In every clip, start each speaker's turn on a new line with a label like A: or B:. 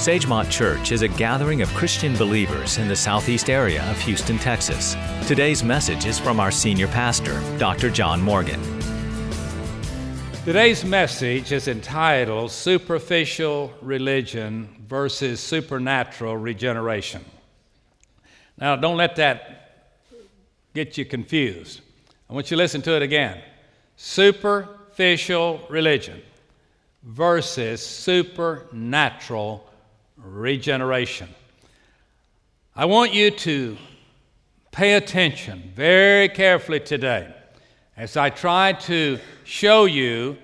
A: Sagemont Church is a gathering of Christian believers in the southeast area of Houston, Texas. Today's message is from our senior pastor, Dr. John Morgan.
B: Today's message is entitled Superficial Religion versus Supernatural Regeneration. Now, don't let that get you confused. I want you to listen to it again. Superficial religion versus supernatural regeneration. I want you to pay attention very carefully today as I try to show you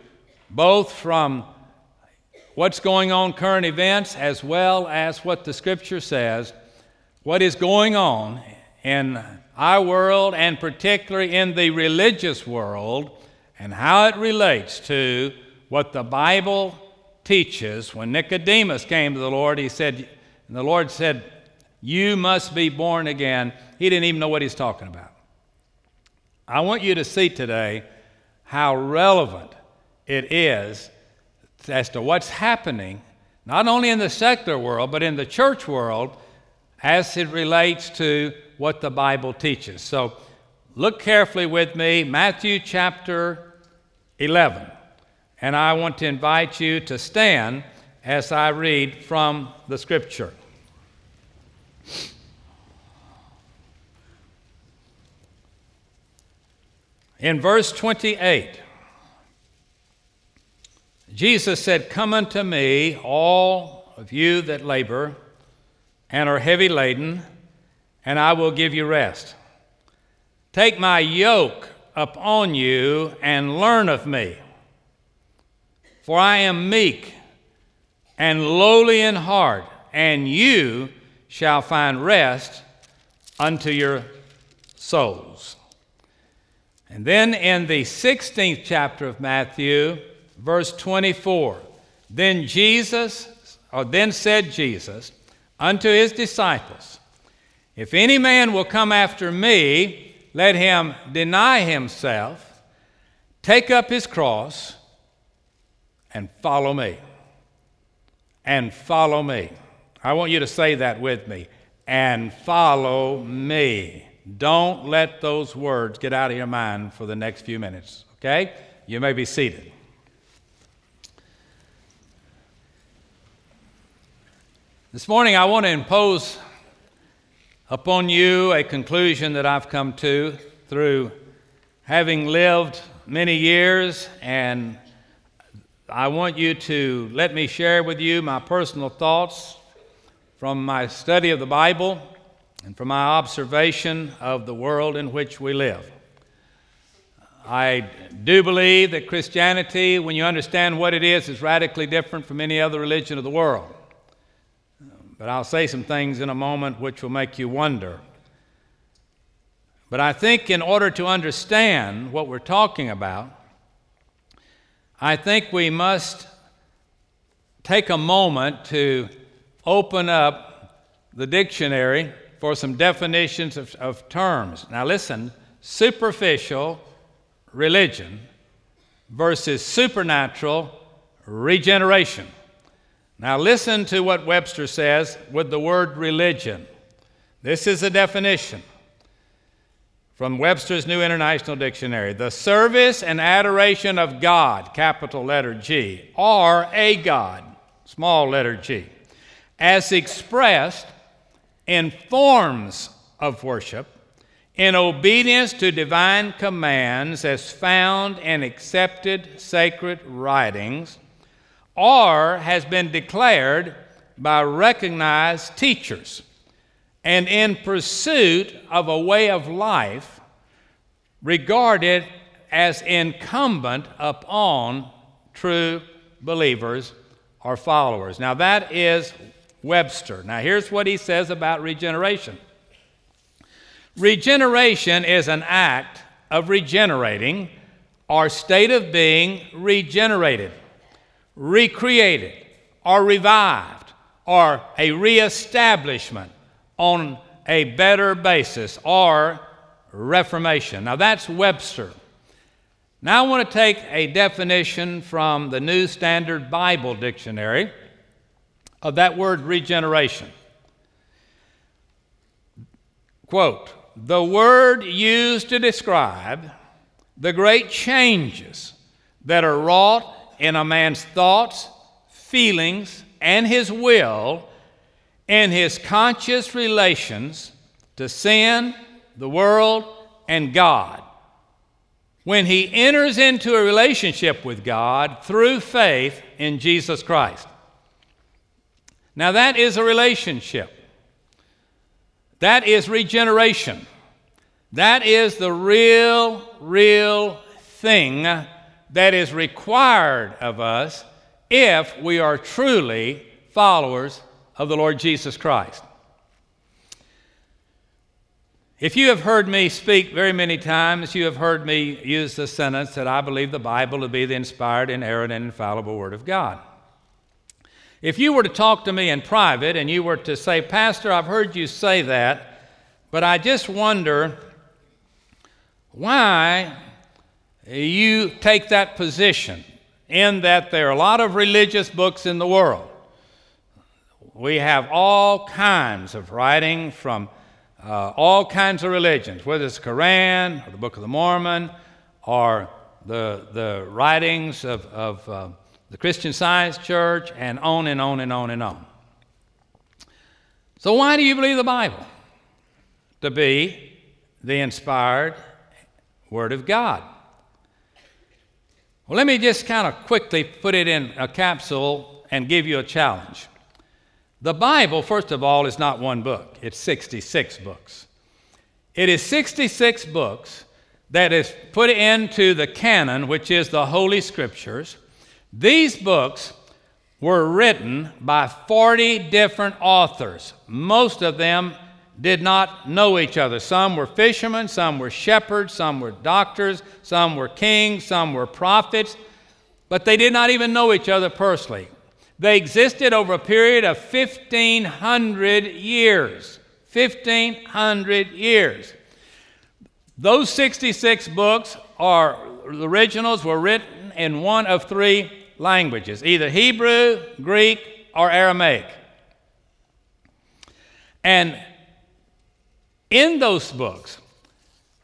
B: both from what's going on, current events, as well as what the Scripture says, what is going on in our world and particularly in the religious world, and how it relates to what the Bible teaches. When Nicodemus came to the Lord, he said, and the Lord said, You must be born again. He didn't even know what he's talking about. I want you to see today how relevant it is as to what's happening, not only in the secular world, but in the church world, as it relates to what the Bible teaches. So look carefully with me, Matthew chapter 11. And I want to invite you to stand as I read from the scripture. In verse 28, Jesus said, Come unto me, all of you that labor and are heavy laden, and I will give you rest. Take my yoke upon you and learn of me for I am meek and lowly in heart, and you shall find rest unto your souls. And then in the 16th chapter of Matthew, verse 24, then Jesus, or then said Jesus unto his disciples, If any man will come after me, let him deny himself, take up his cross, and follow me. And follow me. I want you to say that with me. And follow me. Don't let those words get out of your mind for the next few minutes, okay? You may be seated. This morning, I want to impose upon you a conclusion that I've come to through having lived many years and I want you to let me share with you my personal thoughts from my study of the Bible and from my observation of the world in which we live. I do believe that Christianity, when you understand what it is, is radically different from any other religion of the world. But I'll say some things in a moment which will make you wonder. But I think in order to understand what we're talking about, I think we must take a moment to open up the dictionary for some definitions of, of terms. Now, listen superficial religion versus supernatural regeneration. Now, listen to what Webster says with the word religion. This is a definition from Webster's New International Dictionary. The service and adoration of God, capital letter G, or a God, small letter g, as expressed in forms of worship in obedience to divine commands as found in accepted sacred writings, or has been declared by recognized teachers and in pursuit of a way of life regarded as incumbent upon true believers or followers. Now, that is Webster. Now, here's what he says about regeneration Regeneration is an act of regenerating or state of being regenerated, recreated, or revived, or a reestablishment on a better basis or reformation. Now that's Webster. Now I want to take a definition from the New Standard Bible Dictionary of that word regeneration. Quote, the word used to describe the great changes that are wrought in a man's thoughts, feelings, and his will in his conscious relations to sin, the world, and God. When he enters into a relationship with God through faith in Jesus Christ. Now, that is a relationship. That is regeneration. That is the real, real thing that is required of us if we are truly followers of the Lord Jesus Christ. If you have heard me speak very many times, you have heard me use the sentence that I believe the Bible to be the inspired, inerrant, and infallible Word of God. If you were to talk to me in private and you were to say, Pastor, I've heard you say that, but I just wonder why you take that position, in that there are a lot of religious books in the world. We have all kinds of writing from uh, all kinds of religions, whether it's the Quran or the Book of the Mormon or the, the writings of, of uh, the Christian Science Church, and on and on and on and on. So, why do you believe the Bible? To be the inspired Word of God. Well, let me just kind of quickly put it in a capsule and give you a challenge. The Bible, first of all, is not one book, it's 66 books. It is 66 books that is put into the canon, which is the Holy Scriptures. These books were written by 40 different authors. Most of them did not know each other. Some were fishermen, some were shepherds, some were doctors, some were kings, some were prophets, but they did not even know each other personally. They existed over a period of 1,500 years. 1,500 years. Those 66 books are the originals were written in one of three languages either Hebrew, Greek, or Aramaic. And in those books,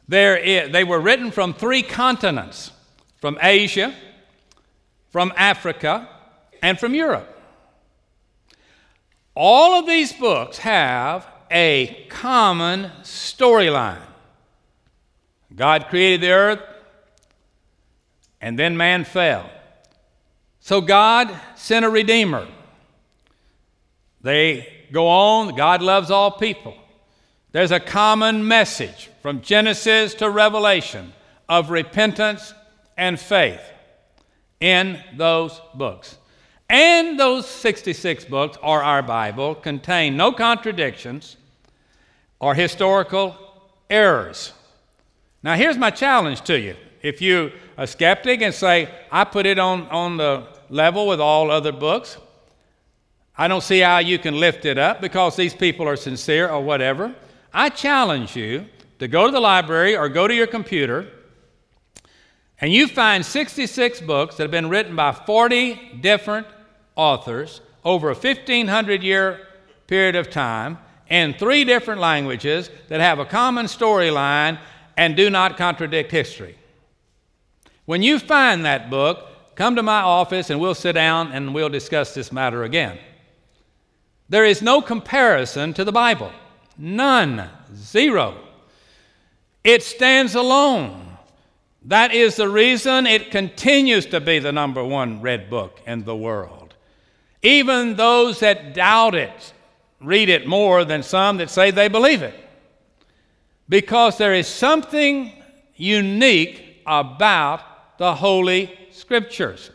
B: there they were written from three continents from Asia, from Africa, and from Europe. All of these books have a common storyline. God created the earth, and then man fell. So God sent a Redeemer. They go on, God loves all people. There's a common message from Genesis to Revelation of repentance and faith in those books. And those 66 books, or our Bible, contain no contradictions or historical errors. Now, here's my challenge to you. If you're a skeptic and say, I put it on, on the level with all other books, I don't see how you can lift it up because these people are sincere or whatever. I challenge you to go to the library or go to your computer and you find 66 books that have been written by 40 different authors over a 1500 year period of time in three different languages that have a common storyline and do not contradict history. When you find that book, come to my office and we'll sit down and we'll discuss this matter again. There is no comparison to the Bible. None. Zero. It stands alone. That is the reason it continues to be the number one read book in the world. Even those that doubt it read it more than some that say they believe it. Because there is something unique about the Holy Scriptures.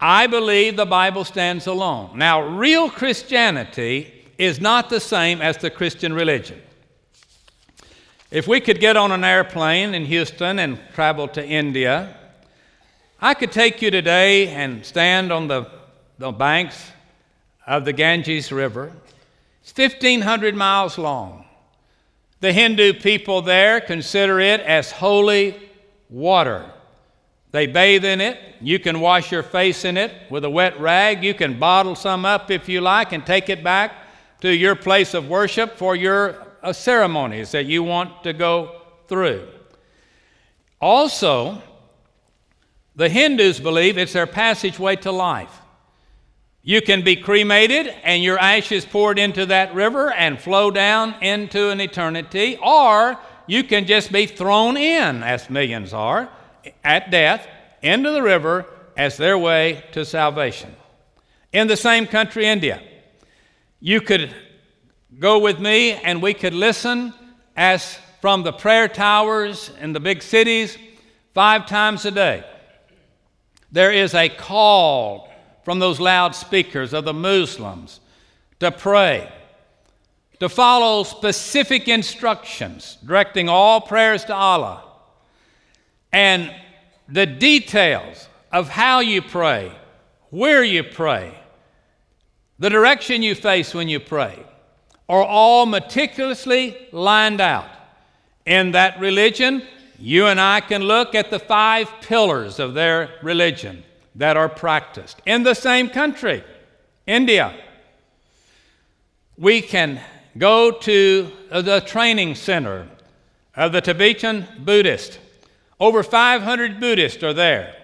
B: I believe the Bible stands alone. Now, real Christianity is not the same as the Christian religion. If we could get on an airplane in Houston and travel to India, I could take you today and stand on the, the banks of the Ganges River. It's 1,500 miles long. The Hindu people there consider it as holy water. They bathe in it. You can wash your face in it with a wet rag. You can bottle some up if you like and take it back to your place of worship for your uh, ceremonies that you want to go through. Also, the Hindus believe it's their passageway to life. You can be cremated and your ashes poured into that river and flow down into an eternity, or you can just be thrown in, as millions are, at death into the river as their way to salvation. In the same country, India, you could go with me and we could listen as from the prayer towers in the big cities five times a day. There is a call from those loudspeakers of the Muslims to pray, to follow specific instructions, directing all prayers to Allah. And the details of how you pray, where you pray, the direction you face when you pray, are all meticulously lined out. In that religion, you and I can look at the five pillars of their religion that are practiced in the same country, India. We can go to the training center of the Tibetan Buddhist. Over 500 Buddhists are there.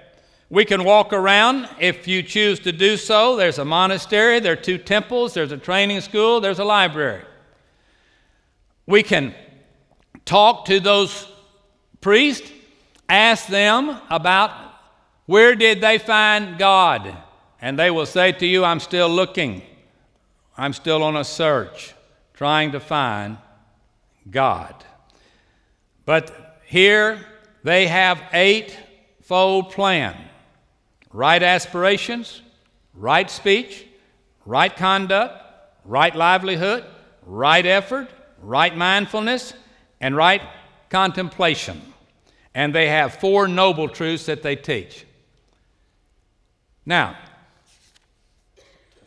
B: We can walk around if you choose to do so. There's a monastery, there are two temples, there's a training school, there's a library. We can talk to those priests, ask them about where did they find God? And they will say to you, I'm still looking. I'm still on a search, trying to find God. But here they have eightfold plan right aspirations, right speech, right conduct, right livelihood, right effort, right mindfulness, and right contemplation. And they have four noble truths that they teach. Now,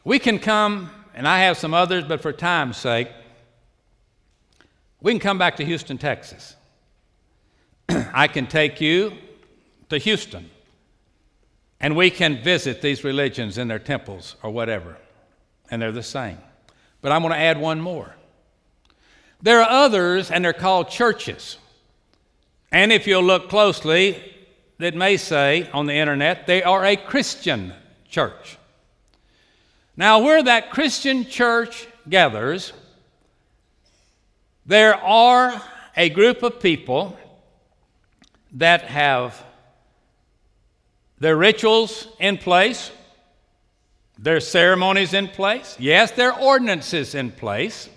B: we can come, and I have some others, but for time's sake, we can come back to Houston, Texas. I can take you to Houston, and we can visit these religions in their temples or whatever, and they're the same. But I'm going to add one more. There are others, and they're called churches. And if you'll look closely, that may say on the internet they are a Christian church. Now, where that Christian church gathers, there are a group of people that have their rituals in place, their ceremonies in place, yes, their ordinances in place.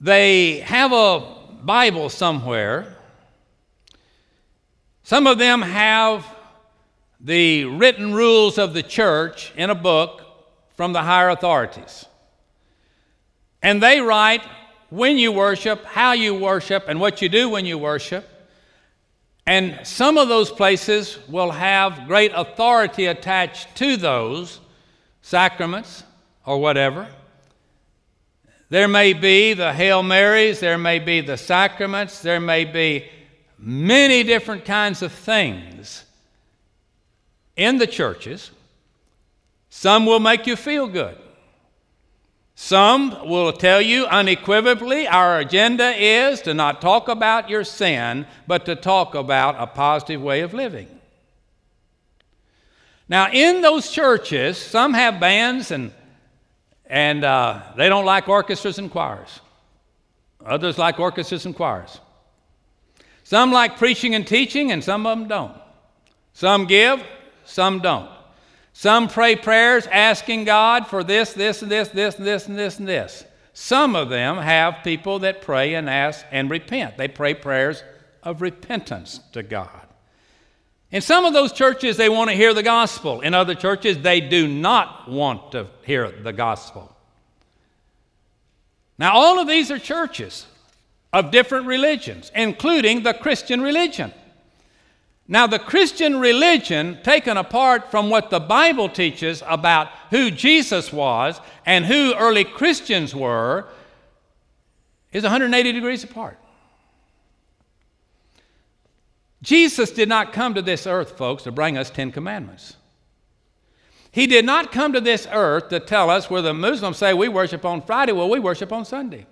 B: They have a Bible somewhere some of them have the written rules of the church in a book from the higher authorities. And they write when you worship, how you worship, and what you do when you worship. And some of those places will have great authority attached to those sacraments or whatever. There may be the Hail Marys, there may be the sacraments, there may be many different kinds of things in the churches. Some will make you feel good. Some will tell you unequivocally our agenda is to not talk about your sin, but to talk about a positive way of living. Now, in those churches, some have bands and, and uh, they don't like orchestras and choirs. Others like orchestras and choirs. Some like preaching and teaching, and some of them don't. Some give, some don't. Some pray prayers asking God for this, this, and this, this, and this, and this, and this. Some of them have people that pray and ask and repent. They pray prayers of repentance to God. In some of those churches, they want to hear the gospel. In other churches, they do not want to hear the gospel. Now, all of these are churches of different religions, including the Christian religion. Now, the Christian religion, taken apart from what the Bible teaches about who Jesus was and who early Christians were, is 180 degrees apart. Jesus did not come to this earth, folks, to bring us Ten Commandments. He did not come to this earth to tell us where the Muslims say we worship on Friday, well, we worship on Sunday.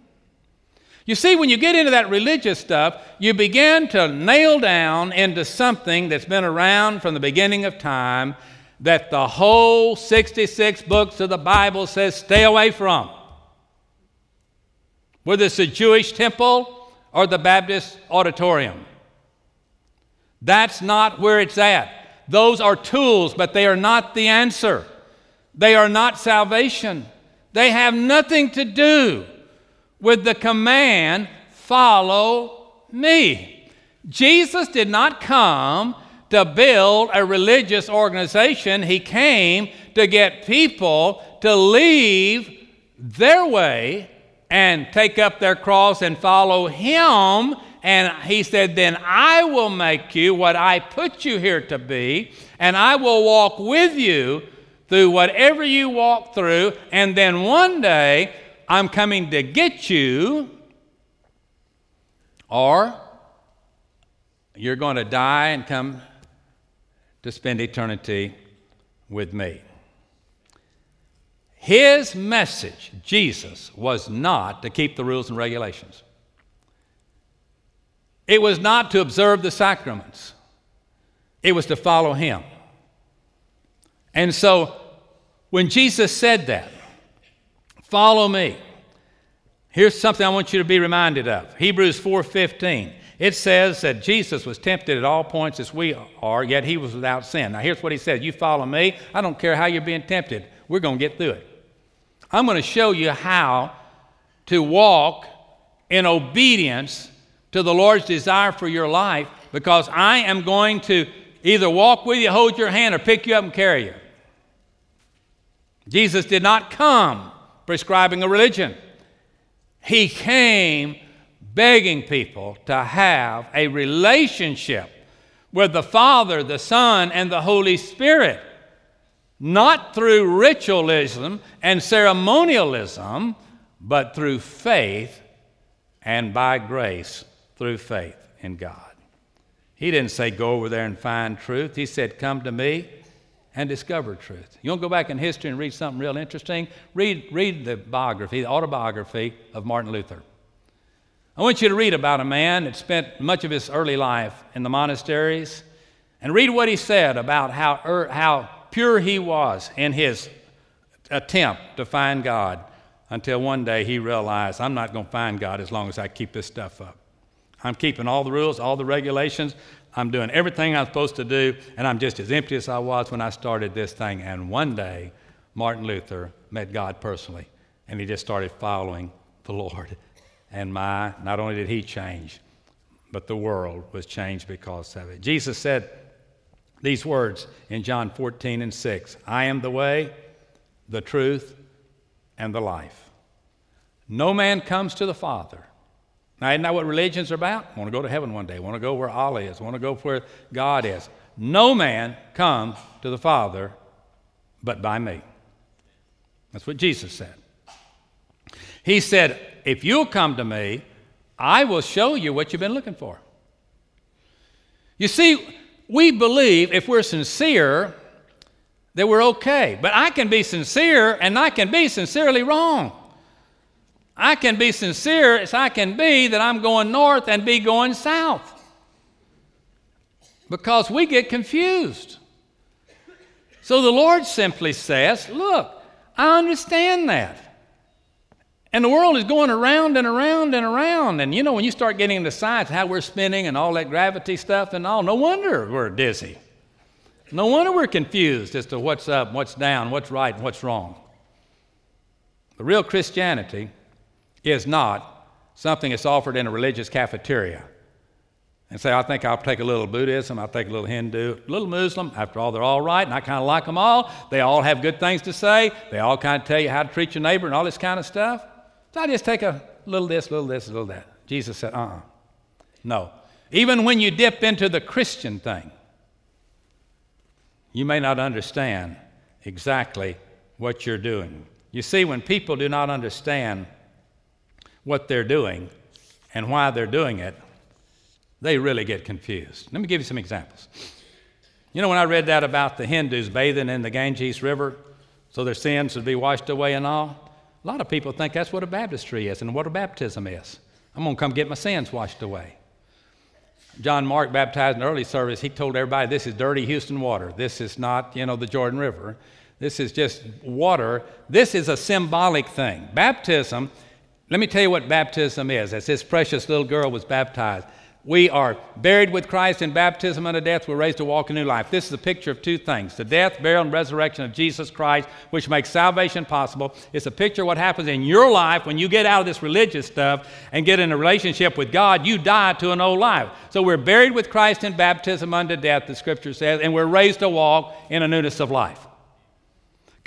B: You see, when you get into that religious stuff, you begin to nail down into something that's been around from the beginning of time that the whole 66 books of the Bible says stay away from. Whether it's the Jewish temple or the Baptist auditorium. That's not where it's at. Those are tools, but they are not the answer. They are not salvation. They have nothing to do with the command, follow me. Jesus did not come to build a religious organization, He came to get people to leave their way and take up their cross and follow Him. And he said, Then I will make you what I put you here to be, and I will walk with you through whatever you walk through, and then one day I'm coming to get you, or you're going to die and come to spend eternity with me. His message, Jesus, was not to keep the rules and regulations. It was not to observe the sacraments, it was to follow him. And so when Jesus said that, follow me. Here's something I want you to be reminded of. Hebrews 4:15. It says that Jesus was tempted at all points as we are, yet he was without sin. Now here's what he said, you follow me, I don't care how you're being tempted. We're going to get through it. I'm going to show you how to walk in obedience to the Lord's desire for your life because I am going to either walk with you, hold your hand, or pick you up and carry you. Jesus did not come prescribing a religion, He came begging people to have a relationship with the Father, the Son, and the Holy Spirit. Not through ritualism and ceremonialism, but through faith and by grace through faith in God. He didn't say, go over there and find truth. He said, come to me and discover truth. You want to go back in history and read something real interesting? Read, read the biography, the autobiography of Martin Luther. I want you to read about a man that spent much of his early life in the monasteries and read what he said about how, er, how pure he was in his attempt to find God until one day he realized, I'm not going to find God as long as I keep this stuff up. I'm keeping all the rules, all the regulations. I'm doing everything I'm supposed to do, and I'm just as empty as I was when I started this thing. And one day, Martin Luther met God personally, and he just started following the Lord. And my, not only did he change, but the world was changed because of it. Jesus said these words in John 14 and 6 I am the way, the truth, and the life. No man comes to the Father now, isn't that what religions are about? I want to go to heaven one day. I want to go where Allah is. I want to go where God is. No man comes to the Father but by me. That's what Jesus said. He said, If you'll come to me, I will show you what you've been looking for. You see, we believe if we're sincere that we're okay. But I can be sincere and I can be sincerely wrong. I can be sincere as I can be that I'm going north and be going south. Because we get confused. So the Lord simply says, Look, I understand that. And the world is going around and around and around. And you know, when you start getting into science, how we're spinning and all that gravity stuff and all, no wonder we're dizzy. No wonder we're confused as to what's up, what's down, what's right, and what's wrong. The real Christianity is not something that's offered in a religious cafeteria. And say, I think I'll take a little Buddhism, I'll take a little Hindu, a little Muslim. After all, they're all right, and I kind of like them all. They all have good things to say. They all kind of tell you how to treat your neighbor and all this kind of stuff. So I just take a little this, little this, a little that. Jesus said, uh uh-uh. uh No. Even when you dip into the Christian thing, you may not understand exactly what you're doing. You see, when people do not understand what they're doing and why they're doing it, they really get confused. Let me give you some examples. You know, when I read that about the Hindus bathing in the Ganges River so their sins would be washed away and all, a lot of people think that's what a baptistry is and what a baptism is. I'm going to come get my sins washed away. John Mark baptized in the early service, he told everybody this is dirty Houston water. This is not, you know, the Jordan River. This is just water. This is a symbolic thing. Baptism, let me tell you what baptism is. As this precious little girl was baptized, we are buried with Christ in baptism unto death. We're raised to walk a new life. This is a picture of two things the death, burial, and resurrection of Jesus Christ, which makes salvation possible. It's a picture of what happens in your life when you get out of this religious stuff and get in a relationship with God. You die to an old life. So we're buried with Christ in baptism unto death, the scripture says, and we're raised to walk in a newness of life.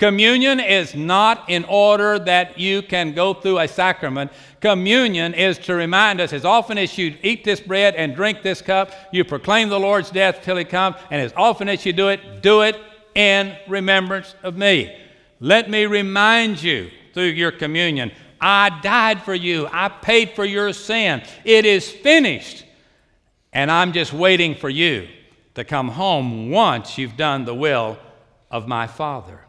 B: Communion is not in order that you can go through a sacrament. Communion is to remind us as often as you eat this bread and drink this cup, you proclaim the Lord's death till he comes, and as often as you do it, do it in remembrance of me. Let me remind you through your communion I died for you, I paid for your sin. It is finished. And I'm just waiting for you to come home once you've done the will of my Father.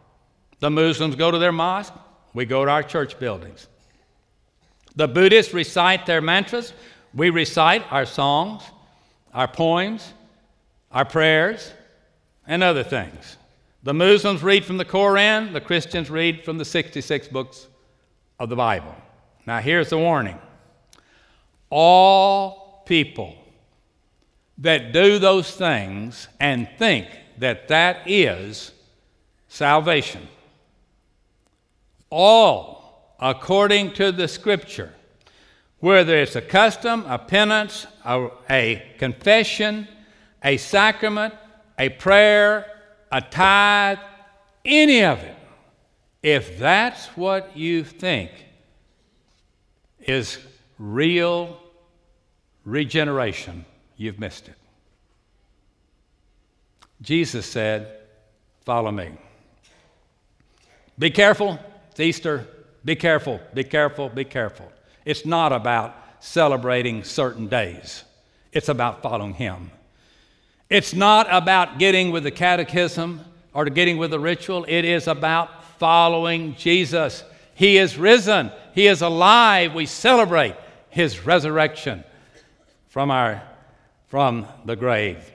B: The Muslims go to their mosque, we go to our church buildings. The Buddhists recite their mantras, we recite our songs, our poems, our prayers, and other things. The Muslims read from the Koran, the Christians read from the 66 books of the Bible. Now, here's the warning all people that do those things and think that that is salvation all according to the scripture, whether it's a custom, a penance, a, a confession, a sacrament, a prayer, a tithe, any of it, if that's what you think is real regeneration, you've missed it. Jesus said, Follow me. Be careful it's Easter. Be careful, be careful, be careful. It's not about celebrating certain days, it's about following Him. It's not about getting with the catechism or getting with the ritual, it is about following Jesus. He is risen, He is alive. We celebrate His resurrection from, our, from the grave.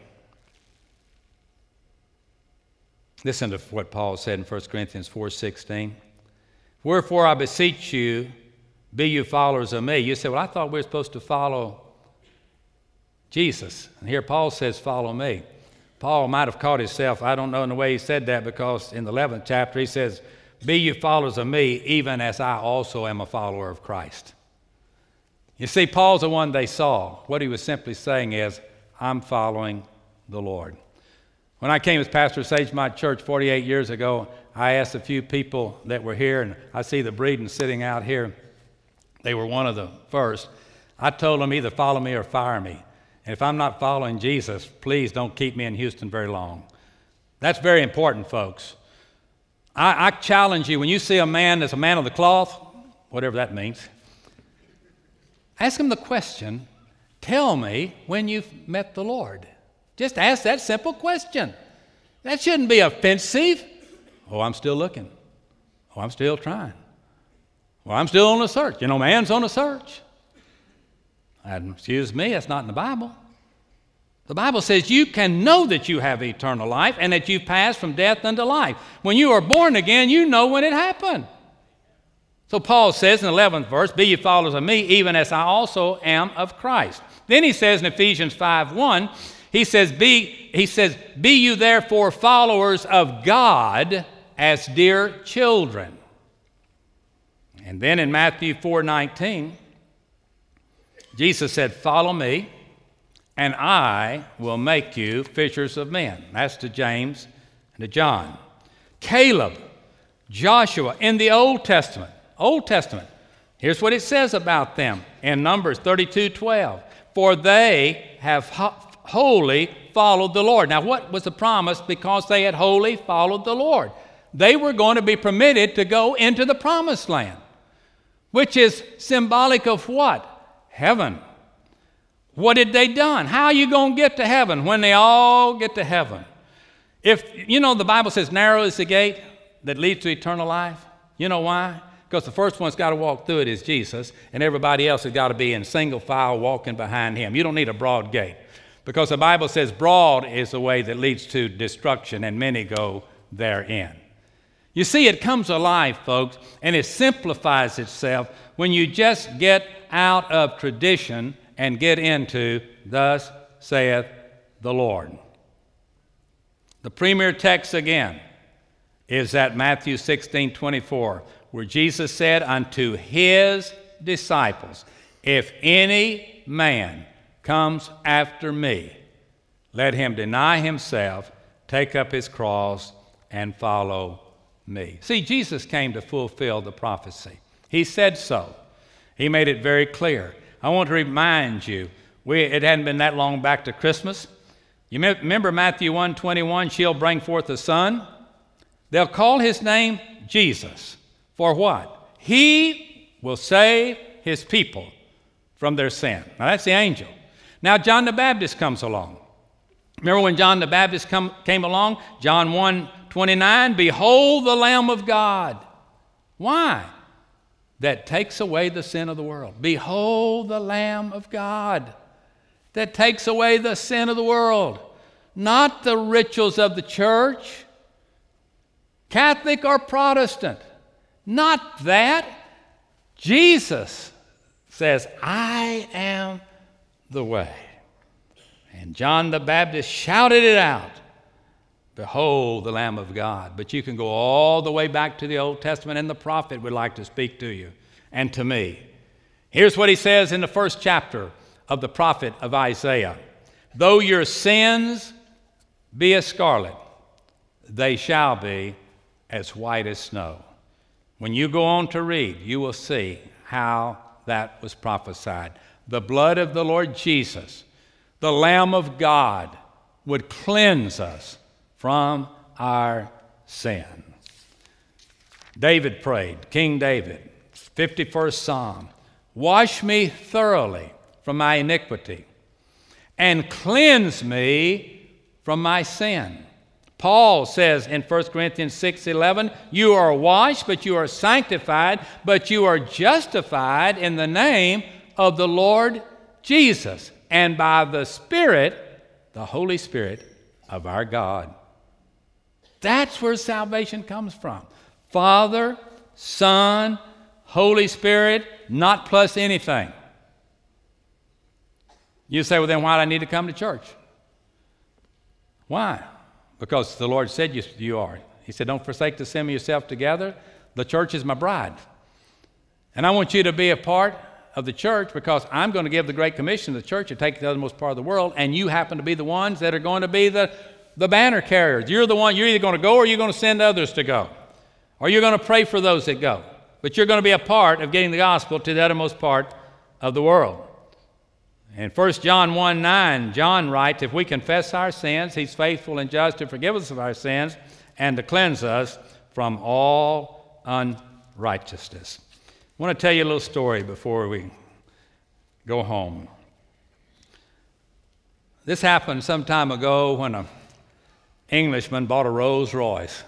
B: Listen to what Paul said in 1 Corinthians 4:16. Wherefore I beseech you, be you followers of me. You say, Well, I thought we were supposed to follow Jesus. And here Paul says, Follow me. Paul might have caught himself, I don't know in the way he said that, because in the 11th chapter he says, Be you followers of me, even as I also am a follower of Christ. You see, Paul's the one they saw. What he was simply saying is, I'm following the Lord. When I came as pastor of Sagemont Church 48 years ago, I asked a few people that were here, and I see the Breeden sitting out here. They were one of the first. I told them either follow me or fire me. And if I'm not following Jesus, please don't keep me in Houston very long. That's very important, folks. I, I challenge you when you see a man that's a man of the cloth, whatever that means, ask him the question tell me when you've met the Lord. Just ask that simple question. That shouldn't be offensive. Oh, I'm still looking. Oh, I'm still trying. Well, I'm still on a search. You know, man's on a search. And excuse me, that's not in the Bible. The Bible says you can know that you have eternal life and that you've passed from death unto life. When you are born again, you know when it happened. So Paul says in the 11th verse, Be ye followers of me, even as I also am of Christ. Then he says in Ephesians 5 1, he says, Be, he says, Be you therefore followers of God as dear children. And then in Matthew 4:19, Jesus said, "Follow me, and I will make you fishers of men." That's to James and to John. Caleb, Joshua in the Old Testament. Old Testament. Here's what it says about them in Numbers 32:12. For they have wholly followed the Lord. Now, what was the promise? Because they had wholly followed the Lord they were going to be permitted to go into the promised land, which is symbolic of what? Heaven. What had they done? How are you going to get to heaven when they all get to heaven? If, you know, the Bible says narrow is the gate that leads to eternal life. You know why? Because the first one's got to walk through it is Jesus, and everybody else has got to be in single file walking behind him. You don't need a broad gate. Because the Bible says broad is the way that leads to destruction, and many go therein. You see, it comes alive, folks, and it simplifies itself when you just get out of tradition and get into, Thus saith the Lord. The premier text again is at Matthew 16 24, where Jesus said unto his disciples, If any man comes after me, let him deny himself, take up his cross, and follow me. See, Jesus came to fulfill the prophecy. He said so. He made it very clear. I want to remind you, we, it hadn't been that long back to Christmas. You remember Matthew 1 21, she'll bring forth a son. They'll call his name Jesus. For what? He will save his people from their sin. Now that's the angel. Now John the Baptist comes along. Remember when John the Baptist come, came along? John 1 29, Behold the Lamb of God. Why? That takes away the sin of the world. Behold the Lamb of God that takes away the sin of the world. Not the rituals of the church, Catholic or Protestant. Not that. Jesus says, I am the way. And John the Baptist shouted it out Behold the Lamb of God. But you can go all the way back to the Old Testament, and the prophet would like to speak to you and to me. Here's what he says in the first chapter of the prophet of Isaiah Though your sins be as scarlet, they shall be as white as snow. When you go on to read, you will see how that was prophesied. The blood of the Lord Jesus, the Lamb of God, would cleanse us from our sin. David prayed, King David, 51st Psalm Wash me thoroughly from my iniquity and cleanse me from my sin. Paul says in 1 Corinthians 6:11, "You are washed, but you are sanctified, but you are justified in the name of the Lord Jesus and by the Spirit, the Holy Spirit of our God." That's where salvation comes from. Father, Son, Holy Spirit, not plus anything. You say, well, then why do I need to come to church? Why? Because the Lord said you, you are. He said, don't forsake to assemble yourself together. The church is my bride. And I want you to be a part of the church because I'm going to give the Great Commission to the church to take the othermost part of the world, and you happen to be the ones that are going to be the the banner carriers. You're the one, you're either going to go or you're going to send others to go. Or you're going to pray for those that go. But you're going to be a part of getting the gospel to the uttermost part of the world. In 1 John 1 9, John writes, If we confess our sins, he's faithful and just to forgive us of our sins and to cleanse us from all unrighteousness. I want to tell you a little story before we go home. This happened some time ago when an Englishman bought a Rolls Royce.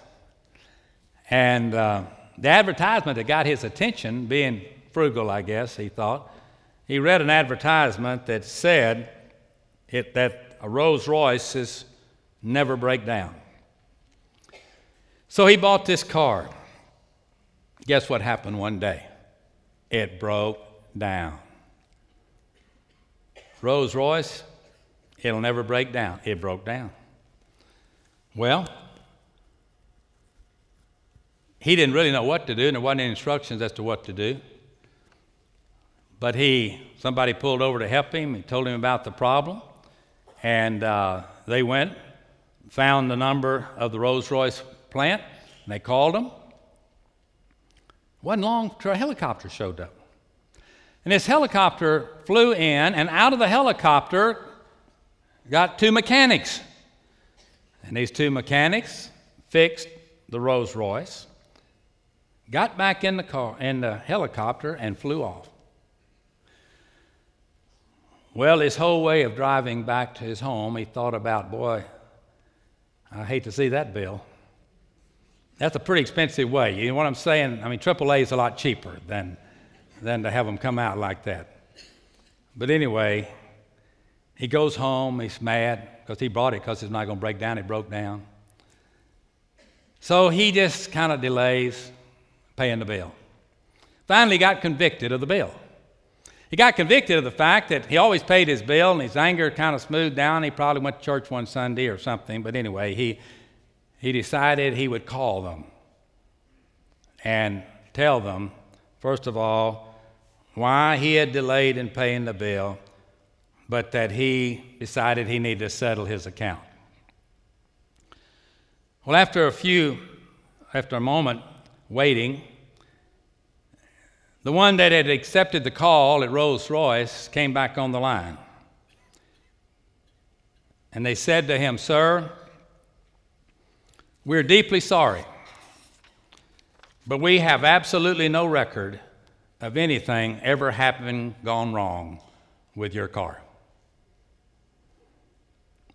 B: And uh, the advertisement that got his attention, being frugal, I guess, he thought, he read an advertisement that said it, that a Rolls Royce is never break down. So he bought this car. Guess what happened one day? It broke down. Rolls Royce, it'll never break down. It broke down. Well, he didn't really know what to do, and there wasn't any instructions as to what to do. But he, somebody pulled over to help him. He told him about the problem, and uh, they went, found the number of the Rolls Royce plant, and they called him. Wasn't long till a helicopter showed up. And this helicopter flew in, and out of the helicopter got two mechanics. And these two mechanics fixed the Rolls Royce, got back in the car in the helicopter and flew off. Well, his whole way of driving back to his home, he thought about, boy, I hate to see that bill. That's a pretty expensive way. You know what I'm saying? I mean, AAA is a lot cheaper than, than to have them come out like that. But anyway, he goes home, he's mad because he brought it because it's not going to break down. It broke down. So he just kind of delays paying the bill. Finally, got convicted of the bill. He got convicted of the fact that he always paid his bill and his anger kind of smoothed down. He probably went to church one Sunday or something, but anyway, he, he decided he would call them and tell them, first of all, why he had delayed in paying the bill, but that he decided he needed to settle his account. Well, after a few, after a moment waiting, the one that had accepted the call at Rolls Royce came back on the line. And they said to him, Sir, we're deeply sorry, but we have absolutely no record of anything ever having gone wrong with your car.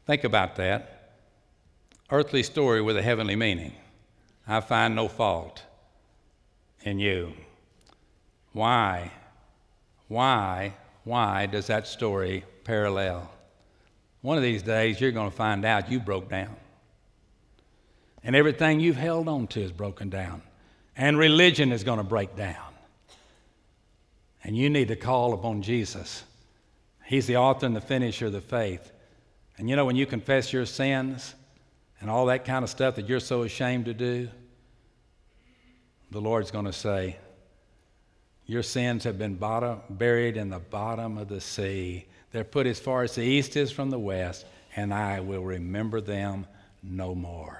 B: Think about that. Earthly story with a heavenly meaning. I find no fault in you. Why? Why? Why does that story parallel? One of these days, you're going to find out you broke down. And everything you've held on to is broken down. And religion is going to break down. And you need to call upon Jesus. He's the author and the finisher of the faith. And you know, when you confess your sins and all that kind of stuff that you're so ashamed to do, the Lord's going to say, your sins have been bottom, buried in the bottom of the sea. They're put as far as the east is from the west, and I will remember them no more.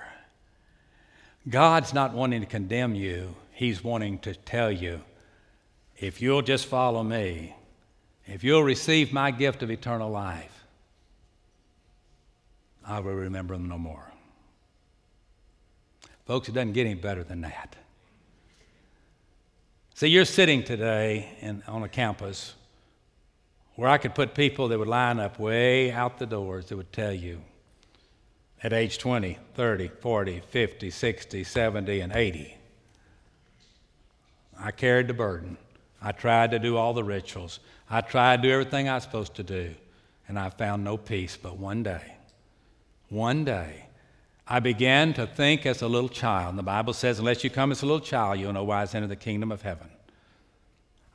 B: God's not wanting to condemn you, He's wanting to tell you if you'll just follow me, if you'll receive my gift of eternal life, I will remember them no more. Folks, it doesn't get any better than that. See, you're sitting today in, on a campus where I could put people that would line up way out the doors that would tell you at age 20, 30, 40, 50, 60, 70, and 80. I carried the burden. I tried to do all the rituals. I tried to do everything I was supposed to do, and I found no peace. But one day, one day, I began to think as a little child. And the Bible says, unless you come as a little child, you'll know why enter the kingdom of heaven.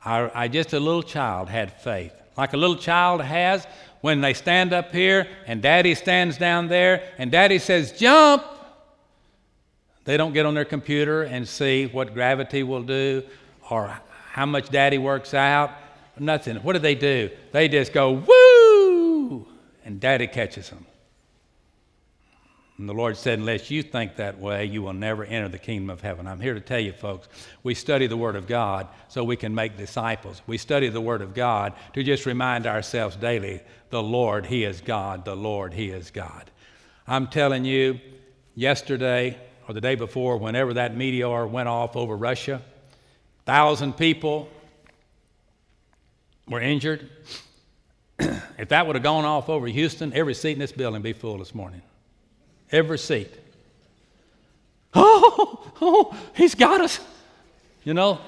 B: I, I just, a little child, had faith. Like a little child has when they stand up here and daddy stands down there and daddy says, jump. They don't get on their computer and see what gravity will do or how much daddy works out. Nothing. What do they do? They just go, woo! And daddy catches them. And the Lord said, Unless you think that way, you will never enter the kingdom of heaven. I'm here to tell you, folks, we study the Word of God so we can make disciples. We study the Word of God to just remind ourselves daily the Lord, He is God. The Lord, He is God. I'm telling you, yesterday or the day before, whenever that meteor went off over Russia, thousand people were injured. if that would have gone off over Houston, every seat in this building would be full this morning every seat. Oh, oh, he's got us. You know?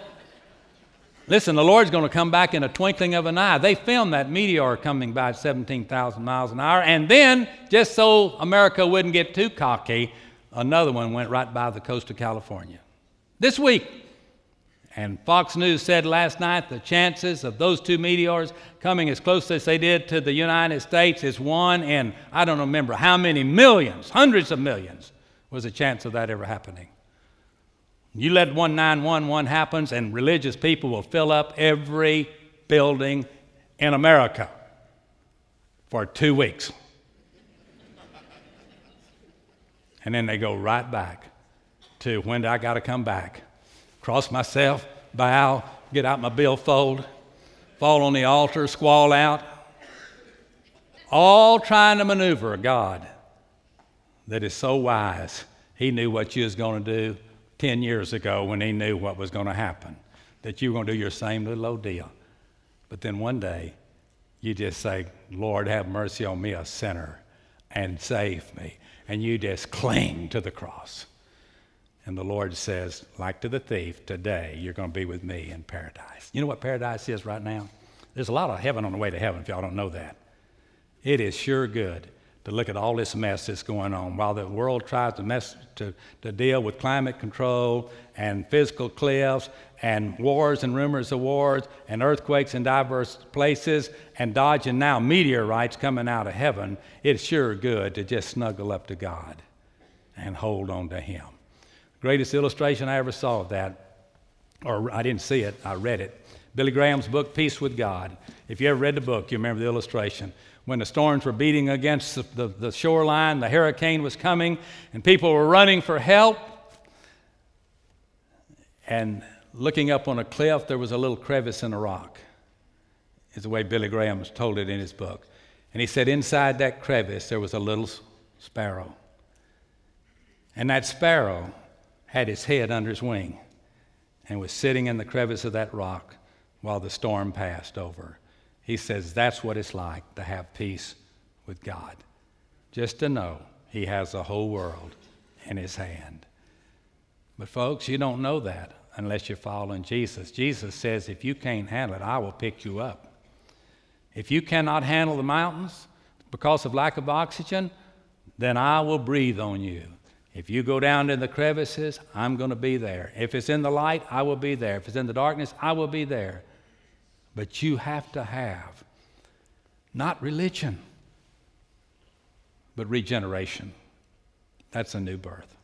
B: Listen, the Lord's going to come back in a twinkling of an eye. They filmed that meteor coming by at 17,000 miles an hour, and then, just so America wouldn't get too cocky, another one went right by the coast of California. This week, and Fox News said last night the chances of those two meteors coming as close as they did to the United States is one in, I don't remember how many millions, hundreds of millions, was the chance of that ever happening. You let 1911 happen, and religious people will fill up every building in America for two weeks. and then they go right back to when do I got to come back? Cross myself, bow, get out my billfold, fall on the altar, squall out. All trying to maneuver a God that is so wise. He knew what you was going to do 10 years ago when he knew what was going to happen, that you were going to do your same little old deal. But then one day, You just say, Lord, have mercy on me, a sinner, and save me. And you just cling to the cross. And the Lord says, like to the thief, today you're going to be with me in paradise. You know what paradise is right now? There's a lot of heaven on the way to heaven if y'all don't know that. It is sure good to look at all this mess that's going on while the world tries to, mess, to, to deal with climate control and fiscal cliffs and wars and rumors of wars and earthquakes in diverse places and dodging now meteorites coming out of heaven. It's sure good to just snuggle up to God and hold on to Him. Greatest illustration I ever saw of that, or I didn't see it, I read it. Billy Graham's book, Peace with God. If you ever read the book, you remember the illustration. When the storms were beating against the, the, the shoreline, the hurricane was coming, and people were running for help. And looking up on a cliff, there was a little crevice in a rock, is the way Billy Graham told it in his book. And he said, inside that crevice, there was a little sparrow. And that sparrow had his head under his wing and was sitting in the crevice of that rock while the storm passed over. He says that's what it's like to have peace with God. Just to know He has the whole world in His hand. But, folks, you don't know that unless you're following Jesus. Jesus says, if you can't handle it, I will pick you up. If you cannot handle the mountains because of lack of oxygen, then I will breathe on you. If you go down in the crevices, I'm going to be there. If it's in the light, I will be there. If it's in the darkness, I will be there. But you have to have not religion, but regeneration. That's a new birth.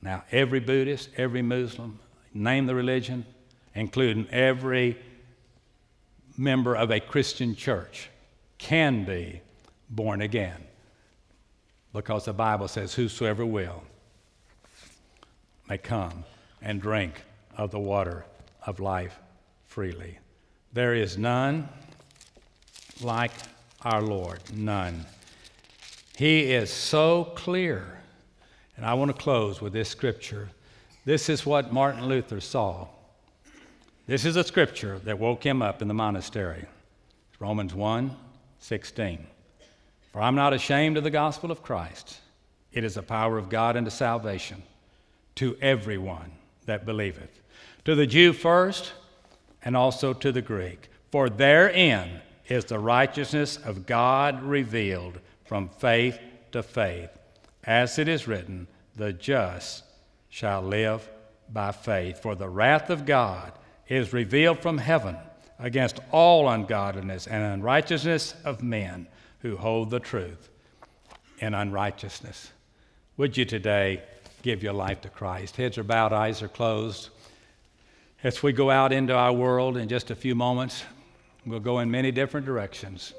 B: Now, every Buddhist, every Muslim, name the religion, including every member of a Christian church, can be born again because the Bible says, Whosoever will may come and drink of the water of life freely. There is none like our Lord, none. He is so clear. And I want to close with this scripture. This is what Martin Luther saw. This is a scripture that woke him up in the monastery. Romans 1 16. For I'm not ashamed of the gospel of Christ. It is the power of God unto salvation to everyone that believeth, to the Jew first, and also to the Greek. For therein is the righteousness of God revealed from faith to faith. As it is written, the just shall live by faith. For the wrath of God is revealed from heaven against all ungodliness and unrighteousness of men who hold the truth in unrighteousness. Would you today give your life to Christ? Heads are bowed, eyes are closed. As we go out into our world in just a few moments, we'll go in many different directions.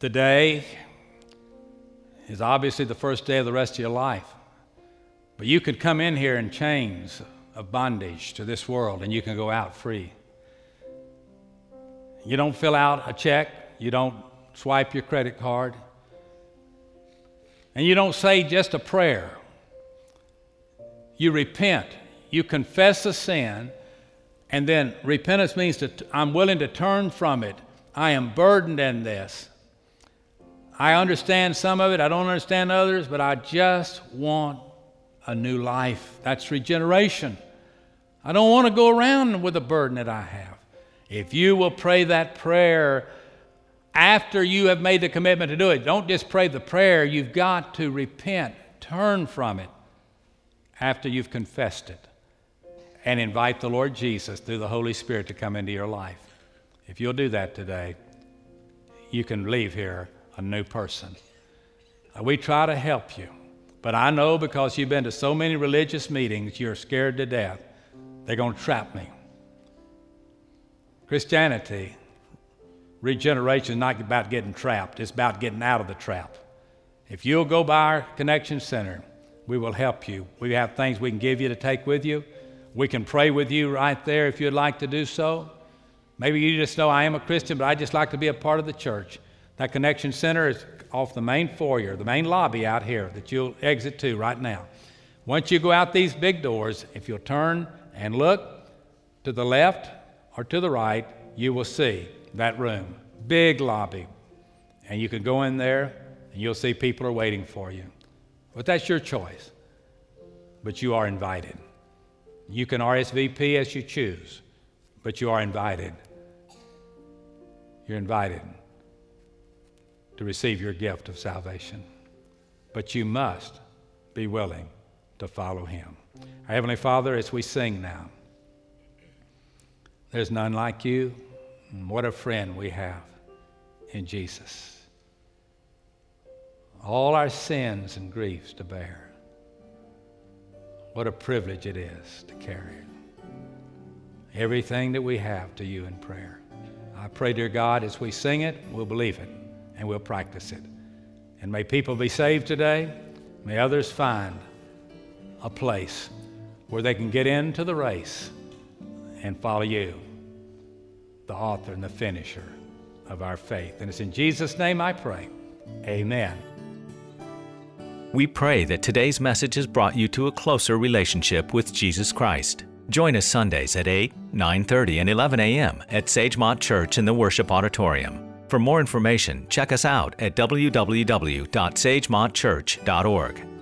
B: Today is obviously the first day of the rest of your life. But you could come in here in chains of bondage to this world and you can go out free. You don't fill out a check, you don't swipe your credit card, and you don't say just a prayer. You repent, you confess a sin, and then repentance means that I'm willing to turn from it. I am burdened in this. I understand some of it, I don't understand others, but I just want a new life. That's regeneration. I don't want to go around with the burden that I have. If you will pray that prayer after you have made the commitment to do it, don't just pray the prayer, you've got to repent, turn from it after you've confessed it, and invite the Lord Jesus through the Holy Spirit to come into your life. If you'll do that today, you can leave here a new person. Uh, we try to help you, but I know because you've been to so many religious meetings, you're scared to death. They're going to trap me. Christianity, regeneration is not about getting trapped, it's about getting out of the trap. If you'll go by our connection center, we will help you. We have things we can give you to take with you. We can pray with you right there if you'd like to do so. Maybe you just know I am a Christian, but I just like to be a part of the church. That connection center is off the main foyer, the main lobby out here that you'll exit to right now. Once you go out these big doors, if you'll turn and look to the left, or to the right, you will see that room. Big lobby. And you can go in there and you'll see people are waiting for you. But that's your choice. But you are invited. You can RSVP as you choose, but you are invited. You're invited to receive your gift of salvation. But you must be willing to follow Him. Our Heavenly Father, as we sing now, there's none like you. What a friend we have in Jesus. All our sins and griefs to bear. What a privilege it is to carry it. everything that we have to you in prayer. I pray, dear God, as we sing it, we'll believe it and we'll practice it. And may people be saved today. May others find a place where they can get into the race and follow you, the author and the finisher of our faith. And it's in Jesus' name I pray. Amen.
A: We pray that today's message has brought you to a closer relationship with Jesus Christ. Join us Sundays at 8, 9:30 and 11 a.m. at Sagemont Church in the Worship Auditorium. For more information, check us out at www.sagemontchurch.org.